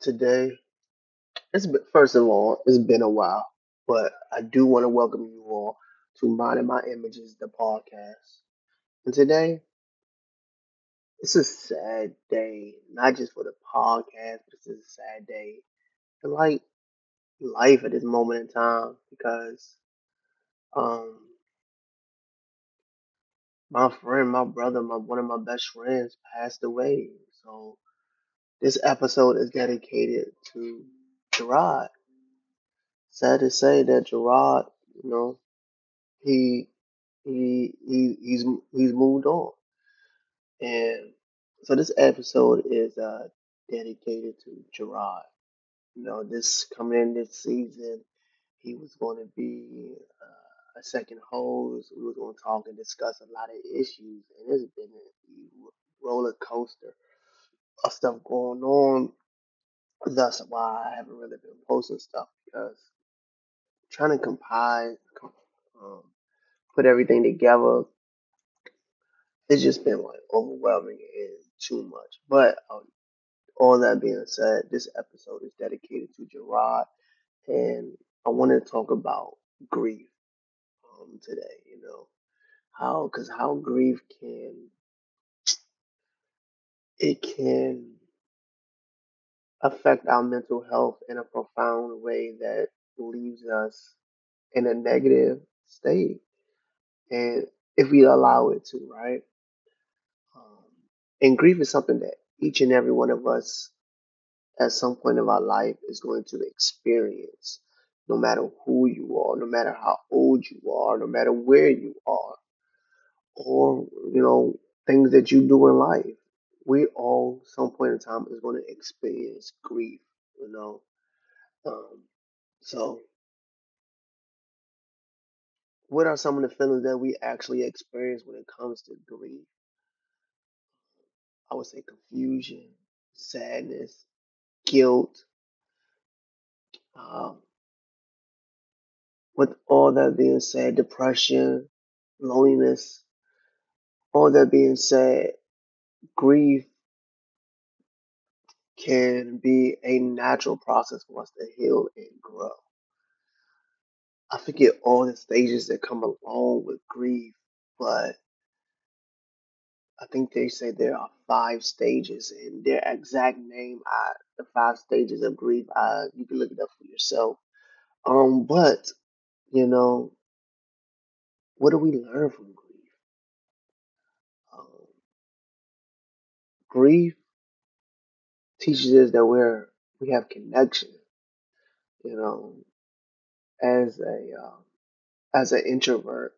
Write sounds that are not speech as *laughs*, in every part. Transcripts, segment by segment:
today. It's been, first of all, it's been a while, but I do want to welcome you all to Minding My Images, the podcast. And today, it's a sad day, not just for the podcast, but it's a sad day in like life at this moment in time because um my friend, my brother, my one of my best friends passed away. So this episode is dedicated to Gerard. Sad to say that Gerard, you know, he he he he's he's moved on. And so this episode is uh dedicated to Gerard. You know, this coming in this season, he was going to be uh, a second host. We was going to talk and discuss a lot of issues, and it's been a roller coaster of stuff going on. That's why I haven't really been posting stuff because trying to compile, um, put everything together, it's just been like overwhelming and too much. But um, all that being said, this episode is dedicated to Gerard, and I want to talk about grief um, today. You know how, because how grief can it can affect our mental health in a profound way that leaves us in a negative state, and if we allow it to, right? Um, and grief is something that each and every one of us at some point of our life is going to experience, no matter who you are, no matter how old you are, no matter where you are, or you know things that you do in life. We all, some point in time, is going to experience grief. You know, um, so what are some of the feelings that we actually experience when it comes to grief? I would say confusion, sadness, guilt. Um, with all that being said, depression, loneliness, all that being said, grief can be a natural process for us to heal and grow. I forget all the stages that come along with grief, but I think they say there are five stages, and their exact name, I, the five stages of grief, I, you can look it up for yourself. Um, but you know, what do we learn from grief? Um, grief teaches us that we're we have connection. You know, as a um, as an introvert,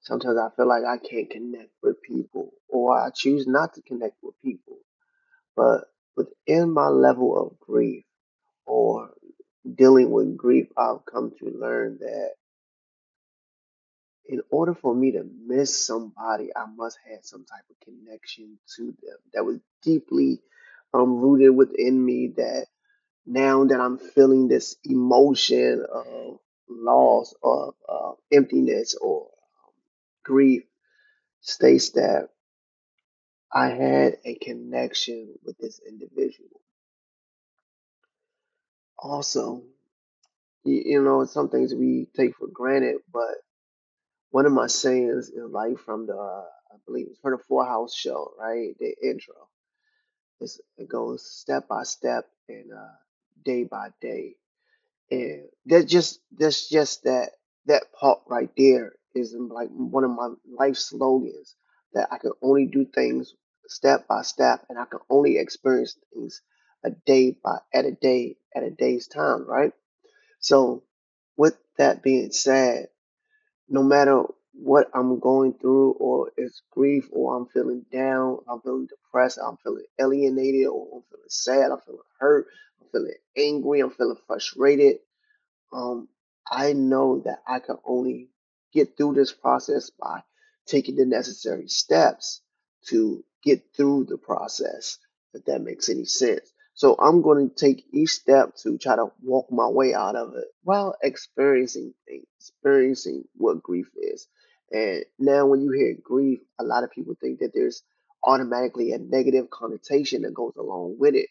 sometimes I feel like I can't connect with people, or I choose not to connect with people. But within my level of grief or dealing with grief, I've come to learn that in order for me to miss somebody, I must have some type of connection to them that was deeply um, rooted within me. That now that I'm feeling this emotion of loss, of uh, emptiness, or um, grief, states that I had a connection with this individual. Also, you, you know, some things we take for granted, but one of my sayings is like from the, uh, I believe it's from the Full House show, right? The intro. It's, it goes step by step and uh, day by day, and that just that's just that that part right there is like one of my life slogans that I can only do things step by step, and I can only experience things a day by at a day at a day's time, right? So, with that being said, no matter what I'm going through, or it's grief, or I'm feeling down, I'm feeling depressed, I'm feeling alienated, or I'm feeling sad, I'm feeling hurt, I'm feeling angry, I'm feeling frustrated. Um, I know that I can only get through this process by taking the necessary steps to get through the process, if that makes any sense. So I'm going to take each step to try to walk my way out of it while experiencing things, experiencing what grief is. And now, when you hear grief, a lot of people think that there's automatically a negative connotation that goes along with it.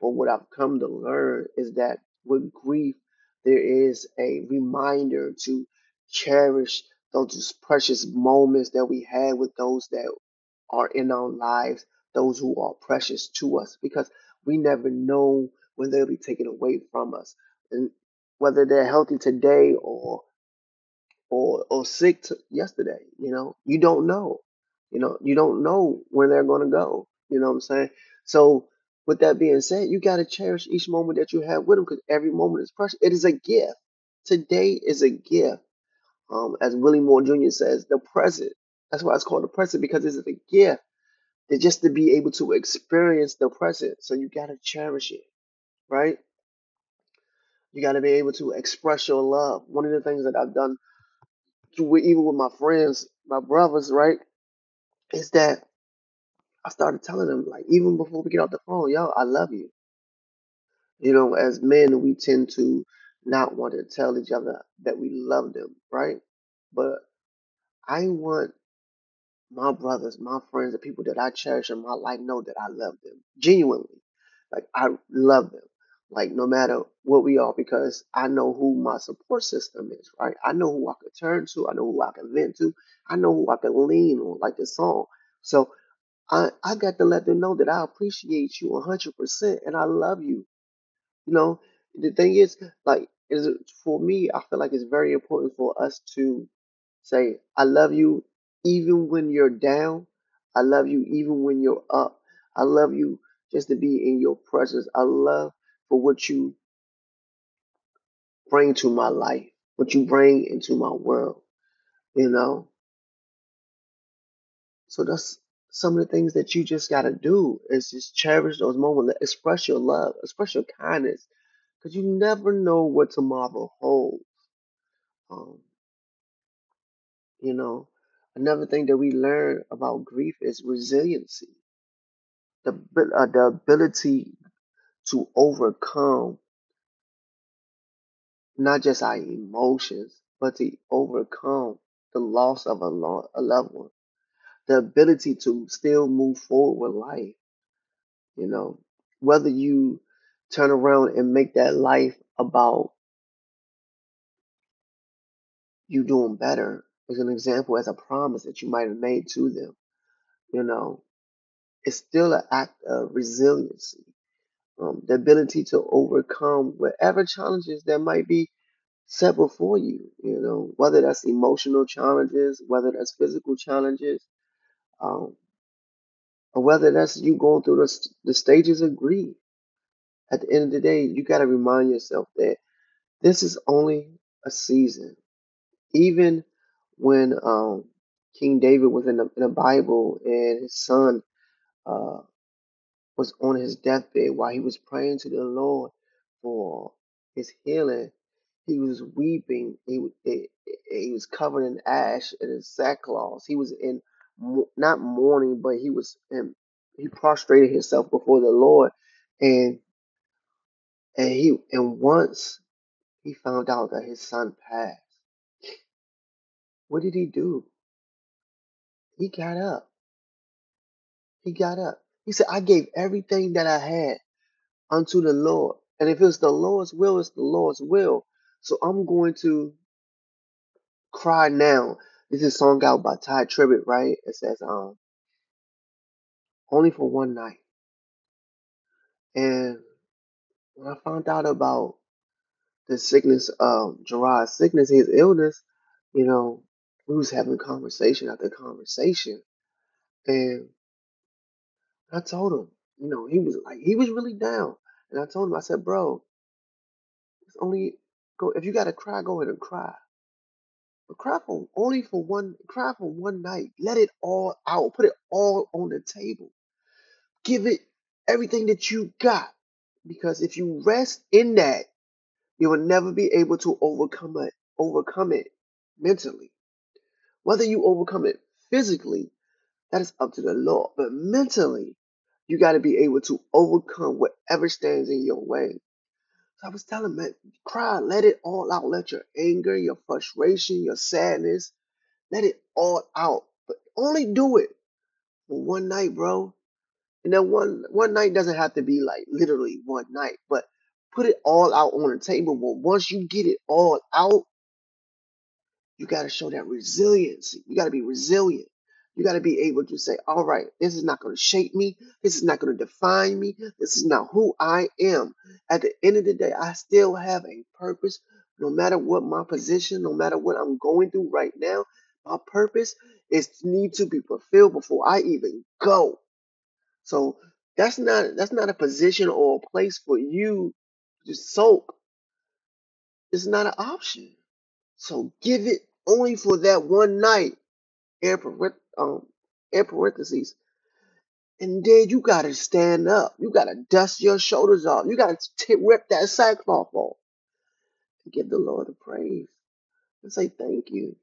But what I've come to learn is that with grief, there is a reminder to cherish those precious moments that we had with those that are in our lives, those who are precious to us, because we never know when they'll be taken away from us. And whether they're healthy today or or or sick t- yesterday. You know, you don't know. You know, you don't know when they're to go. You know what I'm saying? So, with that being said, you got to cherish each moment that you have with them because every moment is precious. It is a gift. Today is a gift. Um, as Willie Moore Jr. says, the present. That's why it's called the present because it's a gift. Just to be able to experience the present. So you got to cherish it, right? You got to be able to express your love. One of the things that I've done, even with my friends, my brothers, right? is that I started telling them, like, even before we get off the phone, yo, I love you. You know, as men, we tend to not want to tell each other that we love them, right? But I want my brothers, my friends, the people that I cherish in my life know that I love them genuinely. Like, I love them. Like, no matter what we are, because I know who my support system is, right? I know who I can turn to. I know who I can vent to. I know who I can lean on, like the song. So, I, I got to let them know that I appreciate you 100% and I love you. You know, the thing is, like, is for me, I feel like it's very important for us to say, I love you even when you're down. I love you even when you're up. I love you just to be in your presence. I love for what you bring to my life, what you bring into my world, you know? So that's some of the things that you just got to do is just cherish those moments, express your love, express your kindness, because you never know what tomorrow holds. Um, you know, another thing that we learn about grief is resiliency, the uh, the ability to overcome not just our emotions, but to overcome the loss of a, lo- a loved one, the ability to still move forward with life You know, whether you turn around and make that life about you doing better as an example, as a promise that you might have made to them, you know, it's still an act of resiliency. Um, the ability to overcome whatever challenges that might be set before you, you know, whether that's emotional challenges, whether that's physical challenges, um, or whether that's you going through the, the stages of grief. At the end of the day, you got to remind yourself that this is only a season. Even when um, King David was in the, in the Bible and his son uh, was on his deathbed while he was praying to the Lord for his healing, he was weeping. He he, he was covered in ash and in sackcloth. He was in not mourning, but he was in, he prostrated himself before the Lord, and and he and once he found out that his son passed, what did he do? He got up He got up. He said, I gave everything that I had unto the Lord. And if it's the Lord's will, it's the Lord's will. So I'm going to cry now. This is a song out by Tye Tribbett, right? It says, um, only for one night. And when I found out about the sickness of Gerard's sickness, his illness, you know, we was having a conversation after conversation. And I told him, you know, he was like, he was really down. And I told him, I said, bro, It's only go if you gotta cry, go ahead and cry. But cry for only for one cry for one night. Let it all out. Put it all on the table. Give it everything that you got. Because if you rest in that, you will never be able to overcome it, overcome it mentally. Whether you overcome it physically, that is up to the Lord. But mentally, you got to be able to overcome whatever stands in your way. So I was telling man, cry, let it all out. Let your anger, your frustration, your sadness, let it all out. But only do it for one night, bro. And then one one night doesn't have to be like literally one night, but put it all out on the table. But once you get it all out, you got to show that resiliency. You got to be resilient. You got to be able to say, all right, this is not going to shape me. This is not going to define me. This is not who I am. At the end of the day, I still have a purpose. No matter what my position, no matter what I'm going through right now, my purpose is need to be fulfilled before I even go. So that's not that's not a position or a place for you to soak. It's not an option. So give it only for that one night. Um, air parentheses. And then you gotta stand up. You gotta dust your shoulders off. You gotta t- rip that sackcloth off and give the Lord the praise and say thank you.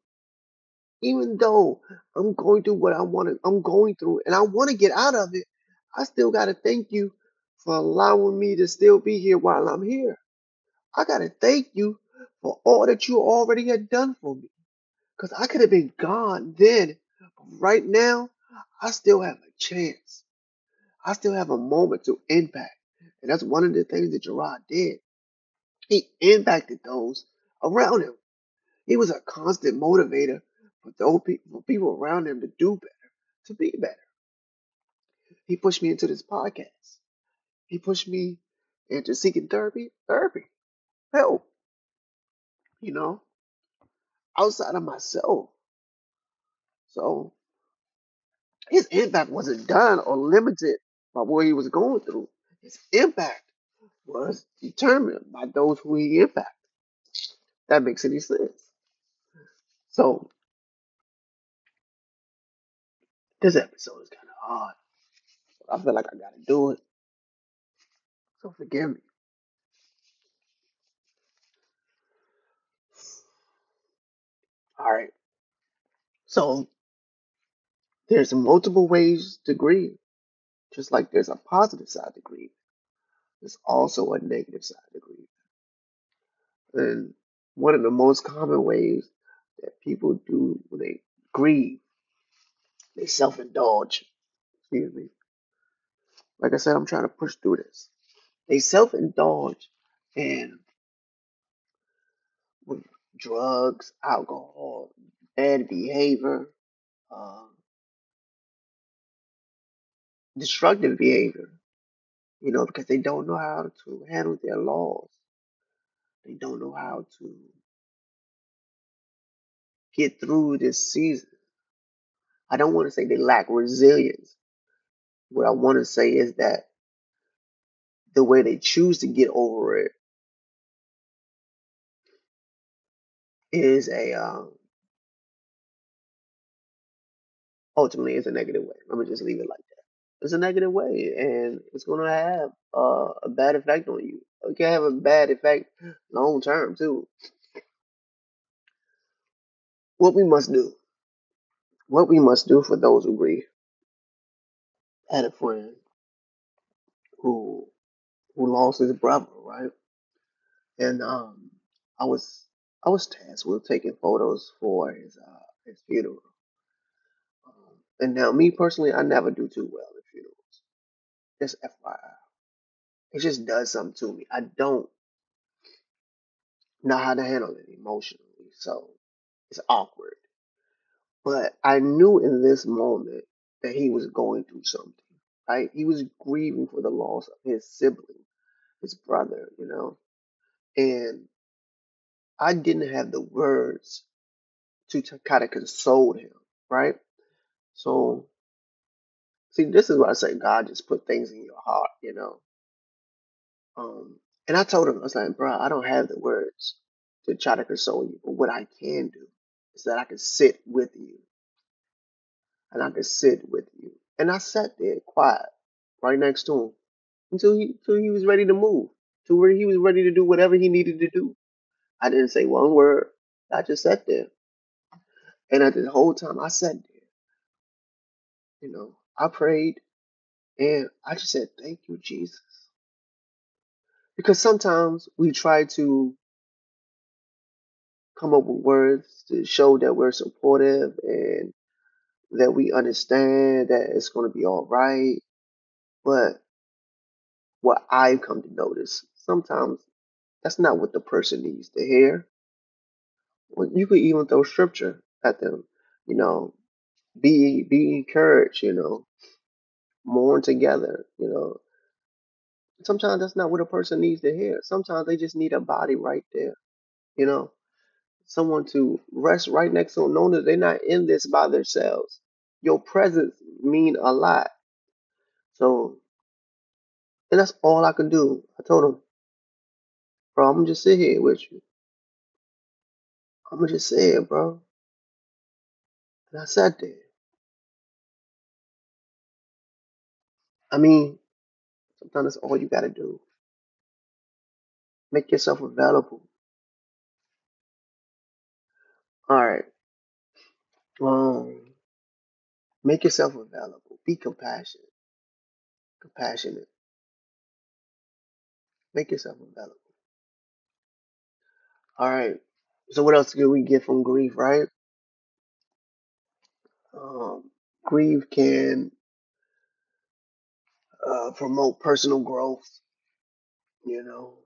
Even though I'm going through what I want to, I'm going through, and I want to get out of it. I still gotta thank you for allowing me to still be here while I'm here. I gotta thank you for all that you already had done for me. Because I could have been gone then. But right now, I still have a chance. I still have a moment to impact. And that's one of the things that Gerard did. He impacted those around him. He was a constant motivator for those people, for people around him to do better, to be better. He pushed me into this podcast. He pushed me into seeking therapy, therapy, help, you know, outside of myself. So his impact wasn't done or limited by what he was going through. His impact was determined by those who he impacted. That makes any sense. So this episode is kind of hard. I feel like I gotta do it. So forgive me. All right. So there's multiple ways to grieve. Just like there's a positive side to grief, there's also a negative side to grief. And one of the most common ways that people do when they grieve, they self-indulge. Excuse me. Like I said, I'm trying to push through this. They self-indulge in with drugs, alcohol, bad behavior, uh, destructive behavior. You know, because they don't know how to handle their laws. They don't know how to get through this season. I don't want to say they lack resilience. What I want to say is that the way they choose to get over it is a um, ultimately is a negative way. Let me just leave it like that. It's a negative way, and it's to have uh, a bad effect on you. It can have a bad effect long term too. What we must do, what we must do for those who grieve. I had a friend who who lost his brother, right? And um, I was I was tasked with taking photos for his uh, his funeral. Um, and now, me personally, I never do too well at funerals. Just FYI, it just does something to me. I don't know how to handle it emotionally, so it's awkward. But I knew in this moment that he was going through something. Right? He was grieving for the loss of his sibling, his brother. You know, and I didn't have the words to, kind of console him. Right? So See, this is why I say. God just put things in your heart, you know. Um, and I told him, I was like, bro, I don't have the words to try to console you, but what I can do is that I can sit with you, and I can sit with you. And I sat there quiet, right next to him, until he until he was ready to move, to where he was ready to do whatever he needed to do. I didn't say one word. I just sat there, and at the whole time I sat there, you know, I prayed, and I just said, "Thank you, Jesus." Because sometimes we try to come up with words to show that we're supportive and that we understand that it's going to be all right. But what I've come to notice, sometimes that's not what the person needs to hear. Well, you could even throw scripture at them, you know, be be encouraged, you know, mourn together, you know. Sometimes that's not what a person needs to hear. Sometimes they just need a body right there, you know, someone to rest right next to them, knowing that they're not in this by themselves. Your presence mean a lot. So, and that's all I can do. I told him, bro, I'm just sit here with you. I'm just sit here, bro. And I sat there. I mean, sometimes that's all you gotta do. Make yourself available. All right. Um, make yourself available. Be compassionate. Compassionate. Make yourself available. All right. So what else can we get from grief, right? Um, grief can uh, promote personal growth. You know,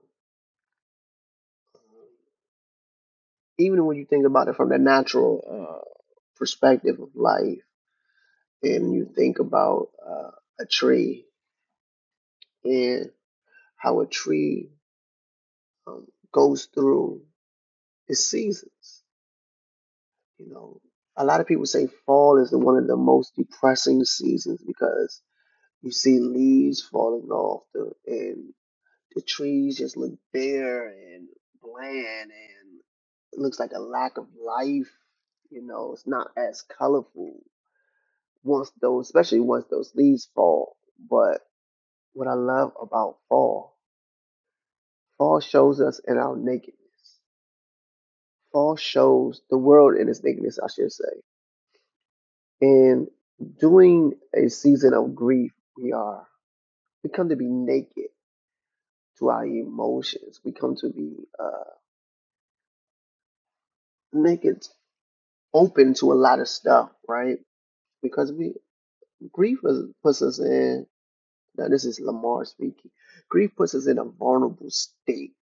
even when you think about it from the natural uh, perspective of life, and you think about uh, a tree and how a tree um, goes through its seasons. You know, a lot of people say fall is the, one of the most depressing seasons because you see leaves falling off the and the trees just look bare and bland and it looks like a lack of life. You know, it's not as colorful once those, especially once those leaves fall. But what I love about fall, fall shows us in our nakedness. Fall shows the world in its nakedness, I should say. And during a season of grief, we are we come to be naked to our emotions. We come to be uh, naked, open to a lot of stuff, right? Because we grief puts us in. Now this is Lamar speaking. Grief puts us in a vulnerable state,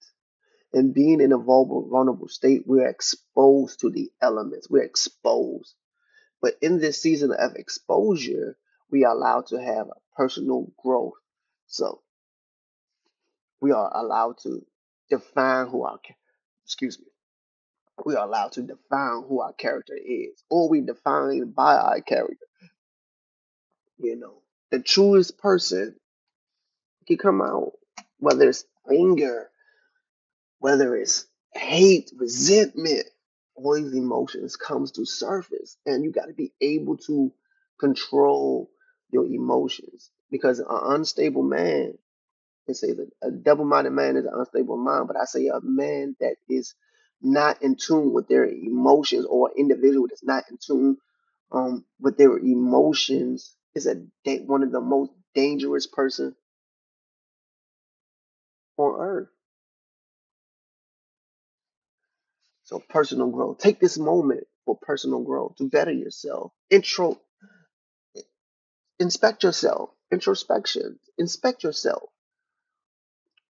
and being in a vulnerable, vulnerable state, we're exposed to the elements. We're exposed. But in this season of exposure, we are allowed to have a personal growth. So we are allowed to define who our excuse me we are allowed to define who our character is or we define by our character you know the truest person can come out whether it's anger whether it's hate resentment all these emotions comes to surface and you got to be able to control your emotions because an unstable man They say that a double-minded man is an unstable mind, but I say a man that is not in tune with their emotions or an individual that's not in tune um, with their emotions is a one of the most dangerous person on earth. So personal growth. Take this moment for personal growth to better yourself. Intro, inspect yourself. Introspection. Inspect yourself.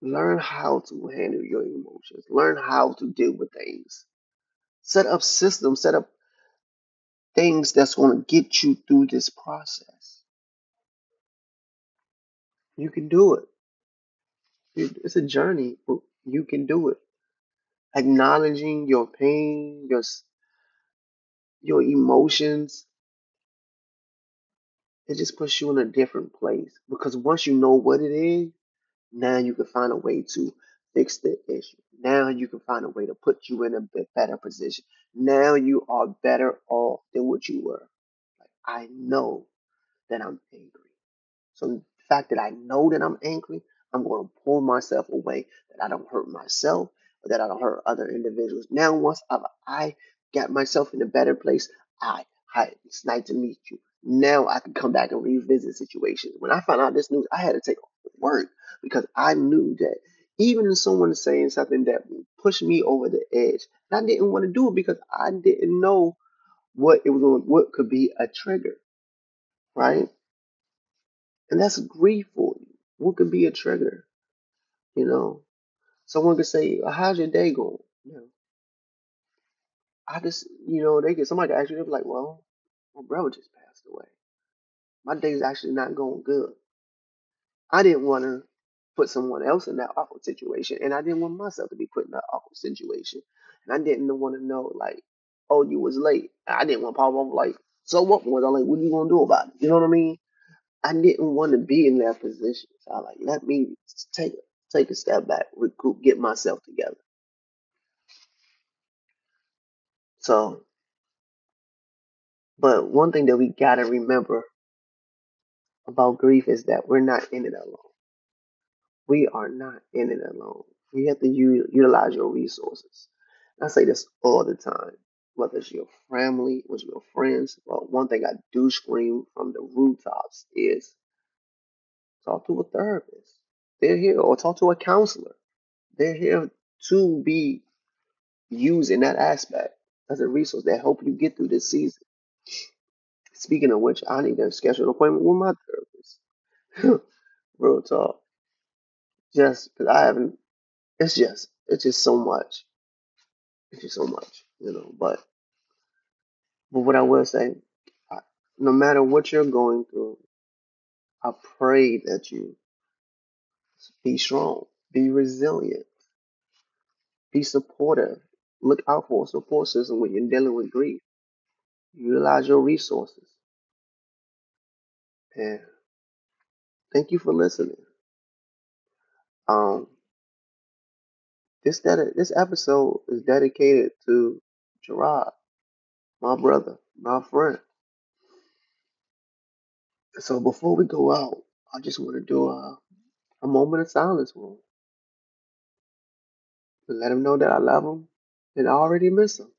Learn how to handle your emotions. Learn how to deal with things. Set up systems. Set up things that's going to get you through this process. You can do it. It's a journey, but you can do it. Acknowledging your pain, your your emotions, it just puts you in a different place. Because once you know what it is, now you can find a way to fix the issue. Now you can find a way to put you in a bit better position. Now you are better off than what you were. Like, I know that I'm angry. So the fact that I know that I'm angry, I'm going to pull myself away that I don't hurt myself that I don't hurt other individuals. Now, once I've, I got myself in a better place, I, hi, it's nice to meet you. Now I can come back and revisit situations. When I found out this news, I had to take off work because I knew that even if someone saying something that pushed me over the edge, I didn't want to do it because I didn't know what it was what could be a trigger, right? And that's grief for you. What could be a trigger? You know, someone could say, "How's your day going?" You know, I just, you know, they get somebody to ask you, they're like, "Well, my brother just passed away. My day's actually not going good." I didn't want to put someone else in that awkward situation, and I didn't want myself to be put in that awkward situation. And I didn't want to know like, oh, you was late. I didn't want to pop like, so what was I like? What are you gonna do about it? You know what I mean? I didn't want to be in that position. So I like let me take take a step back, recoup, get myself together. So, but one thing that we gotta remember about grief is that we're not in it alone. We are not in it alone. You have to u- utilize your resources. I say this all the time, whether it's your family, whether it's your friends. But one thing I do scream from the rooftops is talk to a therapist. They're here, or talk to a counselor. They're here to be used in that aspect as a resource that help you get through this season. Speaking of which, I need to schedule an appointment with my therapist. *laughs* Real talk. Just because I haven't, it's just, it's just so much. It's just so much, you know. But, but what I will say, I, no matter what you're going through, I pray that you be strong, be resilient, be supportive. Look out for a support system when you're dealing with grief. Utilize your resources. And thank you for listening. Um, this dedi- this episode is dedicated to Gerard, my brother, my friend. So before we go out, I just want to do a, a moment of silence him to let him know that I love him and I already miss him.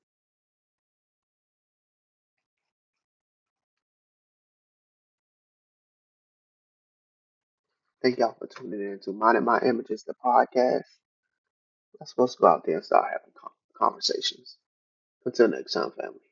Thank y'all for tuning in to Minding My Images, the podcast. I'm supposed to go out there and start having conversations. Until next time, family.